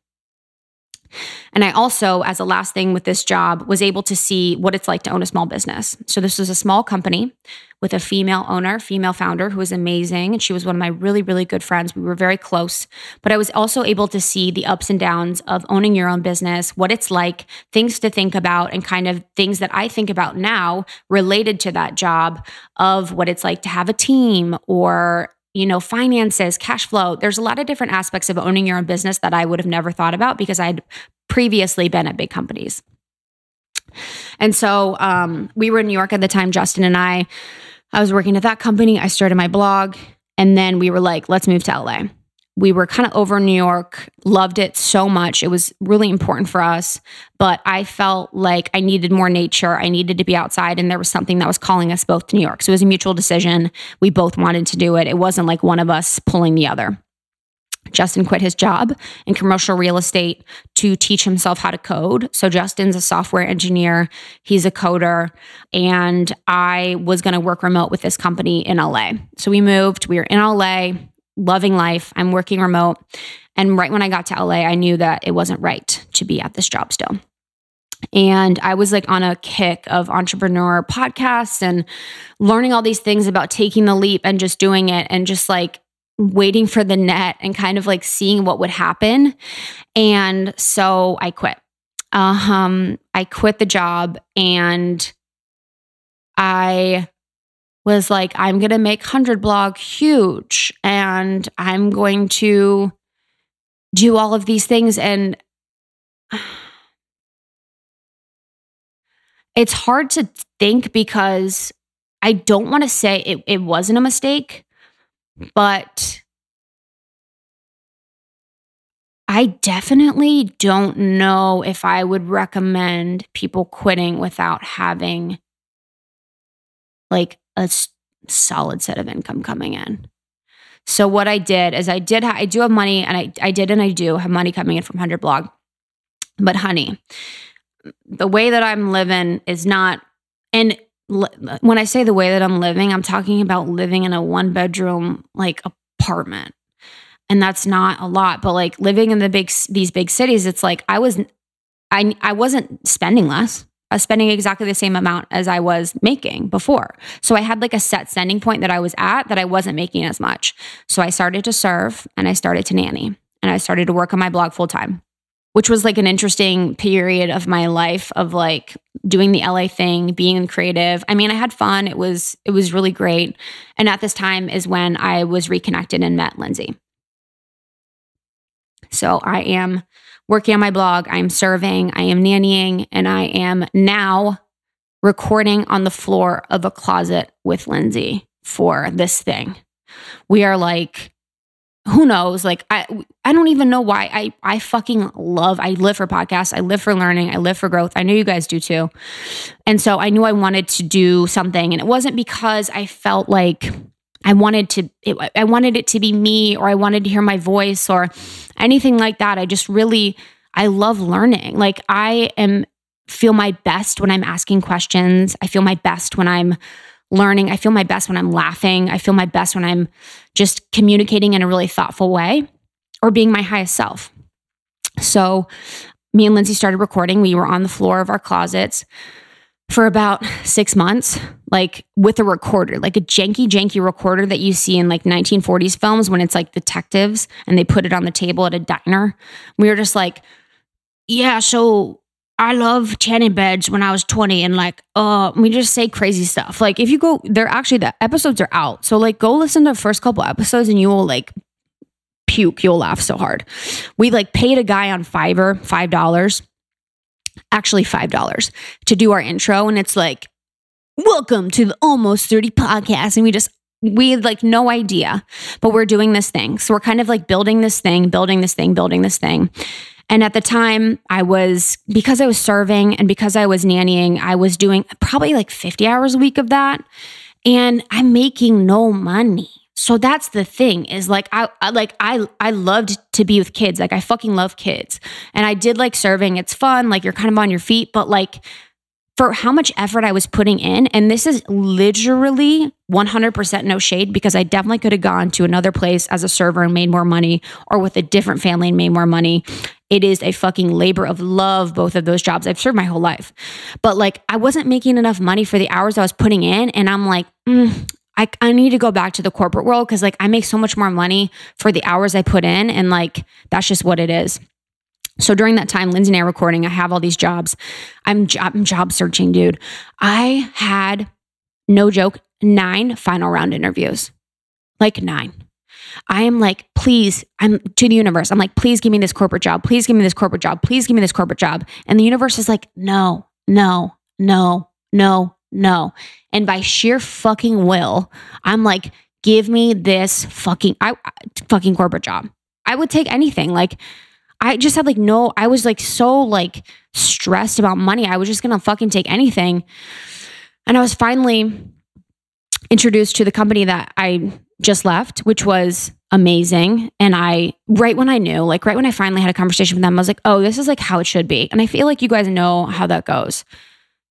And I also, as a last thing with this job, was able to see what it's like to own a small business. So this was a small company with a female owner, female founder who was amazing. And she was one of my really, really good friends. We were very close. But I was also able to see the ups and downs of owning your own business, what it's like, things to think about, and kind of things that I think about now related to that job of what it's like to have a team or you know, finances, cash flow. There's a lot of different aspects of owning your own business that I would have never thought about because I'd previously been at big companies. And so um, we were in New York at the time, Justin and I. I was working at that company. I started my blog. And then we were like, let's move to LA we were kind of over New York, loved it so much. It was really important for us, but I felt like I needed more nature. I needed to be outside, and there was something that was calling us both to New York. So it was a mutual decision. We both wanted to do it. It wasn't like one of us pulling the other. Justin quit his job in commercial real estate to teach himself how to code. So, Justin's a software engineer, he's a coder, and I was going to work remote with this company in LA. So, we moved, we were in LA loving life. I'm working remote. And right when I got to LA, I knew that it wasn't right to be at this job still. And I was like on a kick of entrepreneur podcasts and learning all these things about taking the leap and just doing it and just like waiting for the net and kind of like seeing what would happen. And so I quit. Um, I quit the job and I was like, I'm going to make 100 blog huge and I'm going to do all of these things. And it's hard to think because I don't want to say it, it wasn't a mistake, but I definitely don't know if I would recommend people quitting without having like a solid set of income coming in. So what I did is I did ha- I do have money and I I did and I do have money coming in from 100 blog. But honey, the way that I'm living is not and when I say the way that I'm living, I'm talking about living in a one bedroom like apartment. And that's not a lot, but like living in the big these big cities, it's like I was I I wasn't spending less. Uh, spending exactly the same amount as I was making before. So I had like a set sending point that I was at that I wasn't making as much. So I started to serve and I started to nanny and I started to work on my blog full time, which was like an interesting period of my life of like doing the LA thing, being creative. I mean, I had fun. It was it was really great. And at this time is when I was reconnected and met Lindsey. So I am working on my blog, I'm serving, I am nannying, and I am now recording on the floor of a closet with Lindsey for this thing. We are like, who knows? Like I I don't even know why. I I fucking love I live for podcasts. I live for learning. I live for growth. I know you guys do too. And so I knew I wanted to do something and it wasn't because I felt like I wanted to it, I wanted it to be me or I wanted to hear my voice or anything like that. I just really I love learning. Like I am feel my best when I'm asking questions. I feel my best when I'm learning. I feel my best when I'm laughing. I feel my best when I'm just communicating in a really thoughtful way or being my highest self. So, me and Lindsey started recording. We were on the floor of our closets for about six months, like with a recorder, like a janky, janky recorder that you see in like 1940s films when it's like detectives and they put it on the table at a diner. We were just like, yeah, so I love tanning beds when I was 20 and like uh we just say crazy stuff. Like if you go they're actually the episodes are out. So like go listen to the first couple episodes and you will like puke. You'll laugh so hard. We like paid a guy on Fiverr $5 actually $5 to do our intro. And it's like welcome to the almost 30 podcast. And we just we had like no idea but we're doing this thing. So we're kind of like building this thing building this thing building this thing. And at the time i was because i was serving and because i was nannying i was doing probably like 50 hours a week of that. And i'm making no money so that's the thing is like I, I, like I I loved to be with kids. Like I fucking love kids. And I did like serving. It's fun. Like you're kind of on your feet, but like for how much effort I was putting in and this is literally 100% no shade because I definitely could have gone to another place as a server and made more money or with a different family and made more money. It is a fucking labor of love both of those jobs. I've served my whole life. But like I wasn't making enough money for the hours I was putting in and I'm like, mm, I, I need to go back to the corporate world because like I make so much more money for the hours I put in and like that's just what it is. So during that time, Lindsey and I recording. I have all these jobs. I'm I'm job searching, dude. I had no joke nine final round interviews, like nine. I am like, please, I'm to the universe. I'm like, please give me this corporate job. Please give me this corporate job. Please give me this corporate job. And the universe is like, no, no, no, no, no. And by sheer fucking will, I'm like, give me this fucking I fucking corporate job. I would take anything. Like I just had like no, I was like so like stressed about money. I was just gonna fucking take anything. And I was finally introduced to the company that I just left, which was amazing. And I, right when I knew, like right when I finally had a conversation with them, I was like, oh, this is like how it should be. And I feel like you guys know how that goes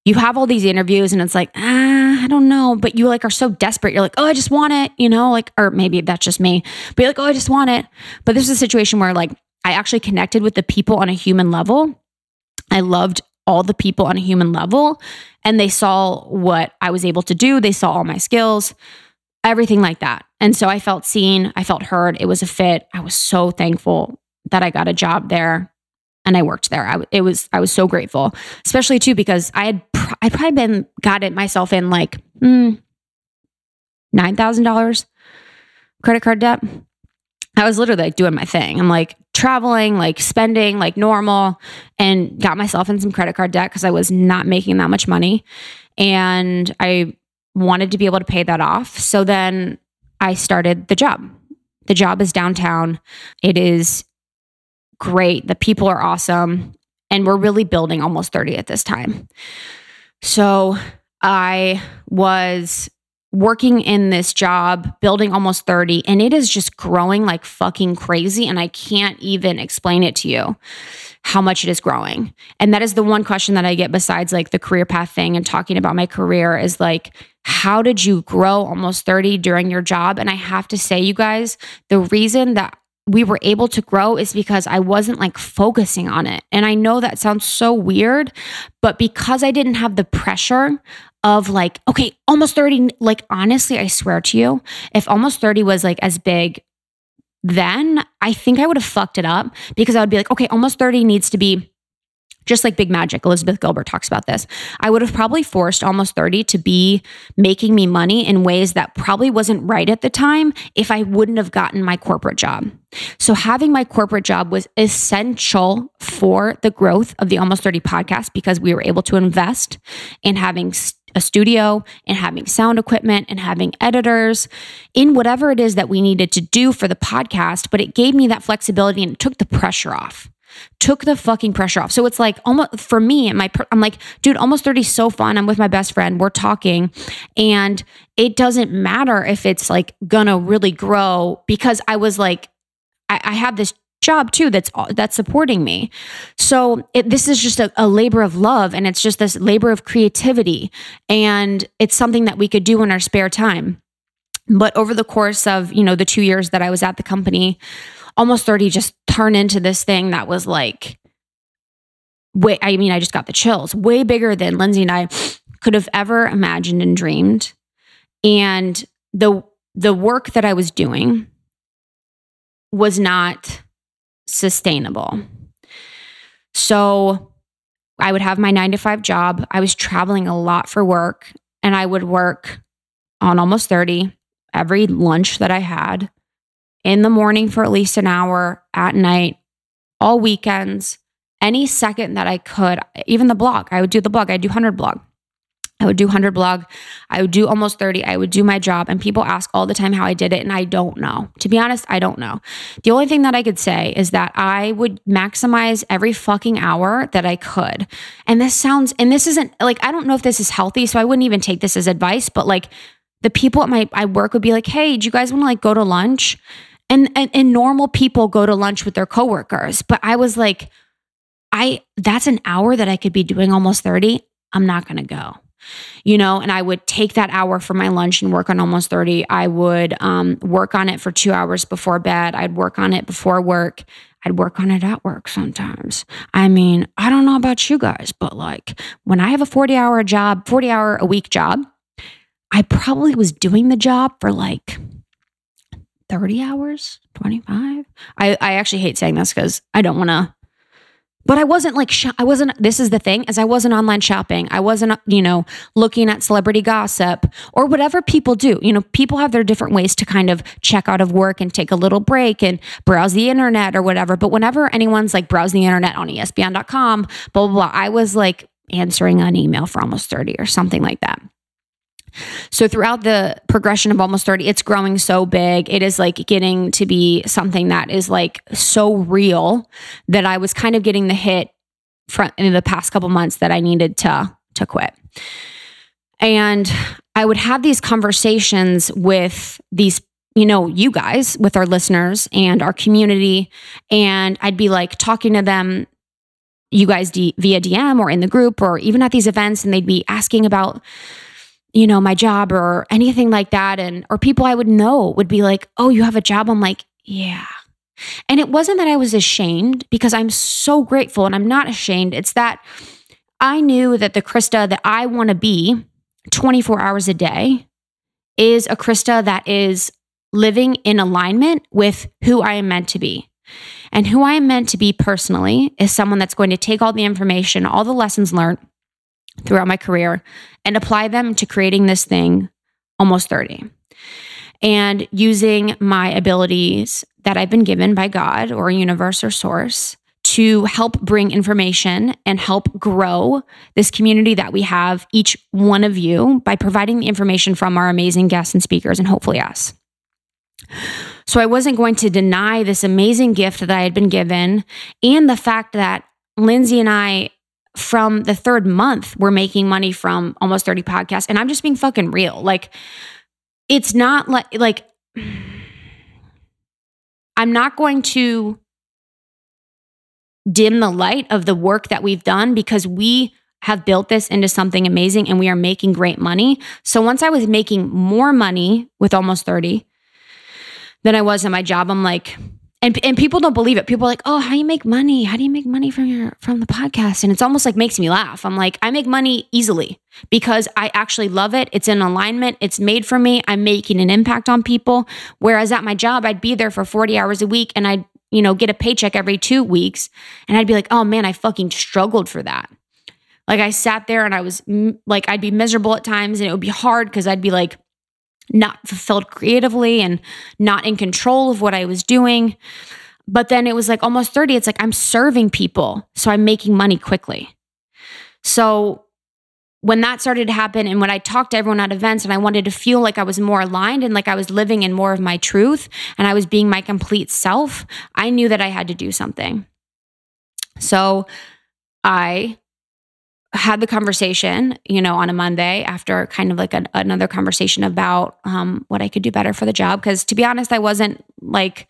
you have all these interviews and it's like, ah, I don't know. But you like are so desperate. You're like, oh, I just want it, you know, like, or maybe that's just me. But you're like, oh, I just want it. But this is a situation where like I actually connected with the people on a human level. I loved all the people on a human level. And they saw what I was able to do. They saw all my skills, everything like that. And so I felt seen, I felt heard. It was a fit. I was so thankful that I got a job there and I worked there. I it was I was so grateful, especially too because I had I probably been got it myself in like mm, nine thousand dollars credit card debt. I was literally like doing my thing. I'm like traveling, like spending like normal, and got myself in some credit card debt because I was not making that much money, and I wanted to be able to pay that off. So then I started the job. The job is downtown. It is great. The people are awesome. And we're really building almost 30 at this time. So I was working in this job, building almost 30, and it is just growing like fucking crazy. And I can't even explain it to you how much it is growing. And that is the one question that I get besides like the career path thing and talking about my career is like, how did you grow almost 30 during your job? And I have to say, you guys, the reason that we were able to grow is because I wasn't like focusing on it. And I know that sounds so weird, but because I didn't have the pressure of like, okay, almost 30, like honestly, I swear to you, if almost 30 was like as big then, I think I would have fucked it up because I would be like, okay, almost 30 needs to be just like Big Magic, Elizabeth Gilbert talks about this. I would have probably forced almost 30 to be making me money in ways that probably wasn't right at the time if I wouldn't have gotten my corporate job. So having my corporate job was essential for the growth of the Almost 30 podcast because we were able to invest in having a studio and having sound equipment and having editors in whatever it is that we needed to do for the podcast, but it gave me that flexibility and it took the pressure off took the fucking pressure off. So it's like almost for me, my I'm like, dude, almost 30 is so fun. I'm with my best friend. We're talking. And it doesn't matter if it's like gonna really grow because I was like, I, I have this job too that's that's supporting me so it, this is just a, a labor of love and it's just this labor of creativity and it's something that we could do in our spare time but over the course of you know the two years that i was at the company almost 30 just turn into this thing that was like way i mean i just got the chills way bigger than lindsey and i could have ever imagined and dreamed and the the work that i was doing was not sustainable. So I would have my nine to five job. I was traveling a lot for work and I would work on almost 30 every lunch that I had in the morning for at least an hour, at night, all weekends, any second that I could, even the blog. I would do the blog, I'd do 100 blog. I would do 100 blog. I would do almost 30. I would do my job. And people ask all the time how I did it. And I don't know. To be honest, I don't know. The only thing that I could say is that I would maximize every fucking hour that I could. And this sounds, and this isn't like, I don't know if this is healthy. So I wouldn't even take this as advice, but like the people at my I work would be like, hey, do you guys want to like go to lunch? And, and, and normal people go to lunch with their coworkers. But I was like, I, that's an hour that I could be doing almost 30. I'm not going to go you know, and I would take that hour for my lunch and work on almost 30. I would um, work on it for two hours before bed. I'd work on it before work. I'd work on it at work sometimes. I mean, I don't know about you guys, but like when I have a 40 hour job, 40 hour a week job, I probably was doing the job for like 30 hours, 25. I, I actually hate saying this because I don't want to but I wasn't like, sh- I wasn't, this is the thing, as I wasn't online shopping. I wasn't, you know, looking at celebrity gossip or whatever people do. You know, people have their different ways to kind of check out of work and take a little break and browse the internet or whatever. But whenever anyone's like browse the internet on ESPN.com, blah, blah, blah, I was like answering an email for almost 30 or something like that. So throughout the progression of almost 30, it's growing so big. It is like getting to be something that is like so real that I was kind of getting the hit from in the past couple months that I needed to to quit. And I would have these conversations with these you know, you guys with our listeners and our community and I'd be like talking to them you guys D- via DM or in the group or even at these events and they'd be asking about you know, my job or anything like that. And, or people I would know would be like, oh, you have a job. I'm like, yeah. And it wasn't that I was ashamed because I'm so grateful and I'm not ashamed. It's that I knew that the Krista that I want to be 24 hours a day is a Krista that is living in alignment with who I am meant to be. And who I am meant to be personally is someone that's going to take all the information, all the lessons learned, throughout my career and apply them to creating this thing almost 30 and using my abilities that I've been given by God or universe or source to help bring information and help grow this community that we have, each one of you, by providing the information from our amazing guests and speakers and hopefully us. So I wasn't going to deny this amazing gift that I had been given and the fact that Lindsey and I from the third month, we're making money from almost 30 podcasts. And I'm just being fucking real. Like, it's not like, like, I'm not going to dim the light of the work that we've done because we have built this into something amazing and we are making great money. So once I was making more money with almost 30 than I was in my job, I'm like, and and people don't believe it. People are like, "Oh, how do you make money? How do you make money from your from the podcast?" And it's almost like makes me laugh. I'm like, I make money easily because I actually love it. It's in alignment. It's made for me. I'm making an impact on people. Whereas at my job, I'd be there for 40 hours a week and I'd you know get a paycheck every two weeks, and I'd be like, "Oh man, I fucking struggled for that." Like I sat there and I was like, I'd be miserable at times, and it would be hard because I'd be like not fulfilled creatively and not in control of what I was doing. But then it was like almost 30, it's like I'm serving people. So I'm making money quickly. So when that started to happen and when I talked to everyone at events and I wanted to feel like I was more aligned and like I was living in more of my truth and I was being my complete self, I knew that I had to do something. So I had the conversation, you know, on a Monday after kind of like a, another conversation about um, what I could do better for the job. Because to be honest, I wasn't like,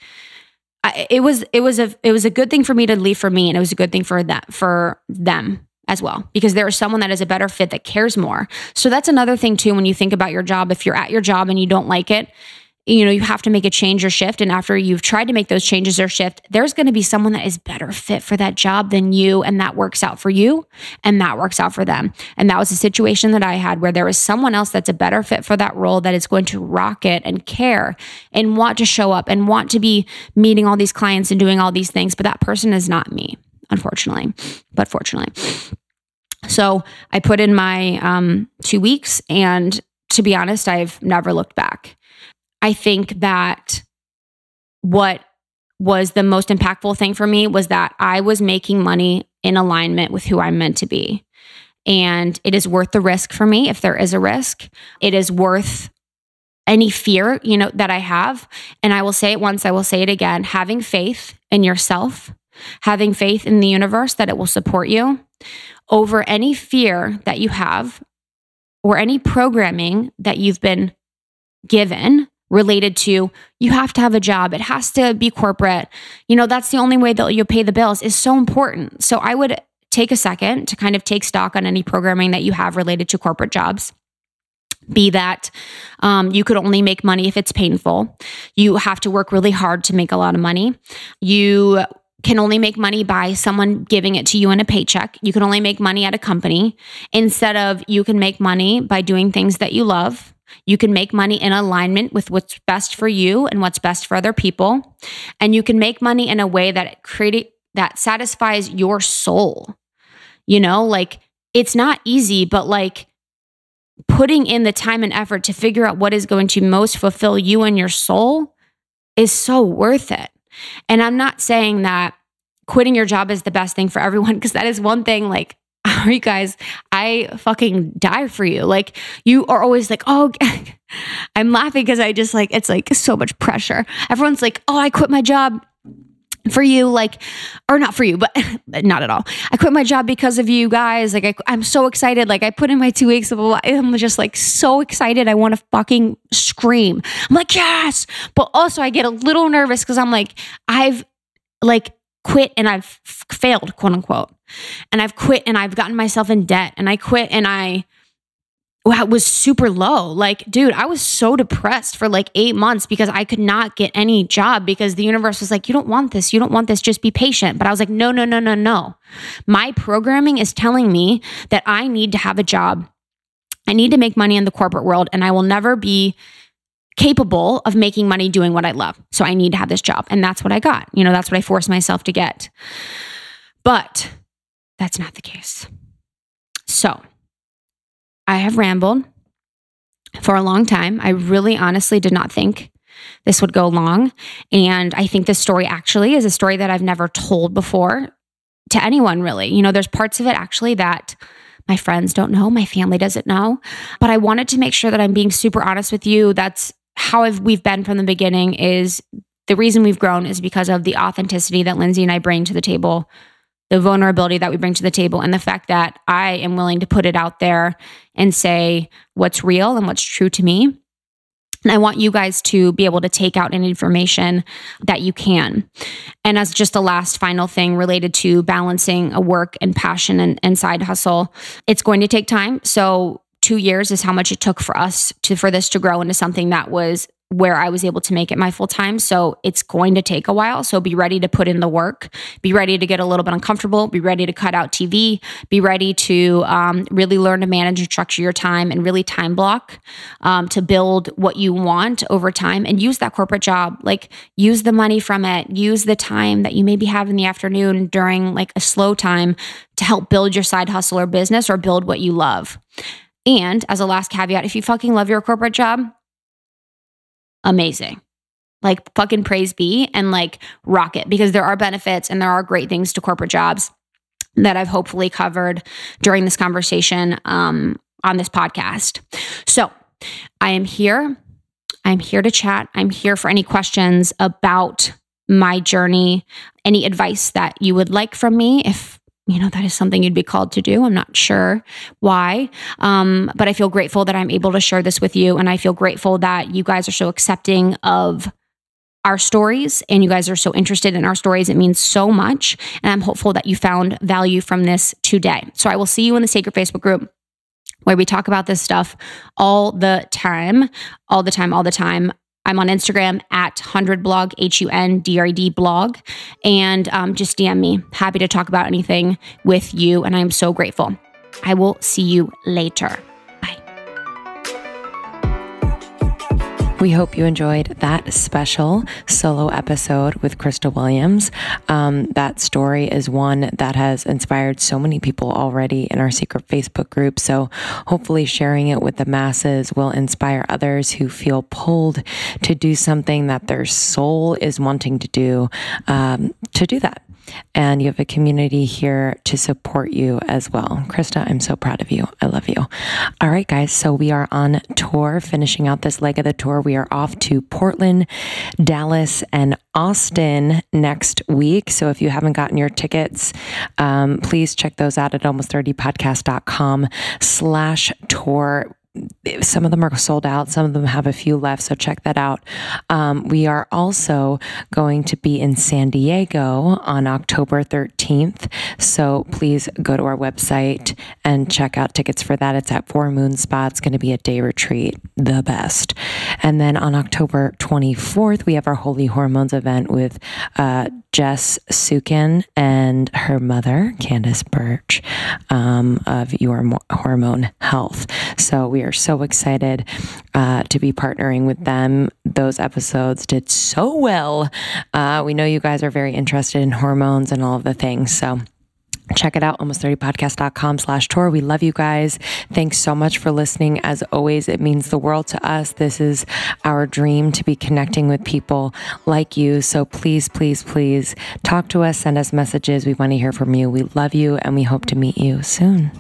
I, it was it was a it was a good thing for me to leave for me, and it was a good thing for that for them as well because there is someone that is a better fit that cares more. So that's another thing too when you think about your job. If you're at your job and you don't like it, you know you have to make a change or shift. And after you've tried to make those changes or shift there's going to be someone that is better fit for that job than you. And that works out for you and that works out for them. And that was a situation that i had where there was someone else that's a better fit for that role that is going to rock it and care and want to show up and want to be meeting all these clients and doing all these things. But that person is not me unfortunately but fortunately. So i put in my um, two weeks. And to be honest i've never looked back I think that what was the most impactful thing for me was that I was making money in alignment with who I'm meant to be. And it is worth the risk for me if there is a risk. It is worth any fear, you know, that I have. And I will say it once, I will say it again, having faith in yourself, having faith in the universe that it will support you over any fear that you have or any programming that you've been given related to you have to have a job. It has to be corporate. You know that's the only way that you'll pay the bills is so important. So i would take a second to kind of take stock on any programming that you have related to corporate jobs. Be that um, you could only make money if it's painful. You have to work really hard to make a lot of money. You can only make money by someone giving it to you in a paycheck. You can only make money at a company. Instead of you can make money by doing things that you love you can make money in alignment with what's best for you and what's best for other people. And you can make money in a way that create that satisfies your soul. You know, like it's not easy, but like putting in the time and effort to figure out what is going to most fulfill you and your soul is so worth it. And I'm not saying that quitting your job is the best thing for everyone because that is one thing like you guys, I fucking die for you. Like you are always like, oh, I'm laughing because I just like, it's like so much pressure. Everyone's like, oh, I quit my job for you like or not for you but not at all. I quit my job because of you guys. Like I, am so excited. Like i put in my two weeks of i'm just like so excited. I want to fucking scream. I'm like yes! But also i get a little nervous because i'm like i've like quit and I've failed, quote unquote. And I've quit and I've gotten myself in debt and I quit and I was super low. Like, dude, I was so depressed for like eight months because I could not get any job because the universe was like, you don't want this. You don't want this. Just be patient. But I was like, no, no, no, no, no. My programming is telling me that I need to have a job. I need to make money in the corporate world and I will never be capable of making money doing what I love. So I need to have this job. And that's what I got. You know, that's what I forced myself to get. But that's not the case. So I have rambled for a long time. I really honestly did not think this would go long. And I think this story actually is a story that I've never told before to anyone, really. You know, there's parts of it actually that my friends don't know, my family doesn't know. But I wanted to make sure that I'm being super honest with you. That's how have we've been from the beginning is the reason we've grown is because of the authenticity that Lindsey and I bring to the table, the vulnerability that we bring to the table, and the fact that I am willing to put it out there and say what's real and what's true to me. And I want you guys to be able to take out any information that you can. And as just the last final thing related to balancing a work and passion and, and side hustle, it's going to take time. So two years is how much it took for us to for this to grow into something that was where I was able to make it my full time. So it's going to take a while. So be ready to put in the work, be ready to get a little bit uncomfortable, be ready to cut out TV, be ready to um, really learn to manage and structure your time and really time block um, to build what you want over time and use that corporate job. Like use the money from it, use the time that you maybe have in the afternoon during like a slow time to help build your side hustle or business or build what you love. And as a last caveat, if you fucking love your corporate job, amazing. Like fucking praise be and like rock it because there are benefits and there are great things to corporate jobs that I've hopefully covered during this conversation um, on this podcast. So I am here. I'm here to chat. I'm here for any questions about my journey, any advice that you would like from me. If you know, that is something you'd be called to do. I'm not sure why. Um, but I feel grateful that I'm able to share this with you. And I feel grateful that you guys are so accepting of our stories and you guys are so interested in our stories. It means so much. And I'm hopeful that you found value from this today. So I will see you in the Sacred Facebook group where we talk about this stuff all the time, all the time, all the time. I'm on Instagram at 100blog, H U N D R E D blog, and um, just DM me. Happy to talk about anything with you. And I am so grateful. I will see you later. We hope you enjoyed that special solo episode with Krista Williams. Um, that story is one that has inspired so many people already in our secret Facebook group. So hopefully, sharing it with the masses will inspire others who feel pulled to do something that their soul is wanting to do, um, to do that and you have a community here to support you as well. Krista, I'm so proud of you. I love you. All right, guys. So we are on tour, finishing out this leg of the tour. We are off to Portland, Dallas, and Austin next week. So if you haven't gotten your tickets, um, please check those out at almost30podcast.com slash tour some of them are sold out. Some of them have a few left so check that out. Um, we are also going to be in san diego on october 13th so please go to our website and check out tickets for that. It's at four moon spa it's going to be a day retreat the best. And then on october 24th we have our holy hormones event with uh, Jess Sukin and her mother, Candace Burch, um, of Your Hormone Health. So we are so excited uh, to be partnering with them. Those episodes did so well. Uh, we know you guys are very interested in hormones and all of the things. So check it out almost30podcast.com slash tour. We love you guys. Thanks so much for listening. As always it means the world to us. This is our dream to be connecting with people like you. So please please please talk to us send us messages. We want to hear from you. We love you and we hope to meet you soon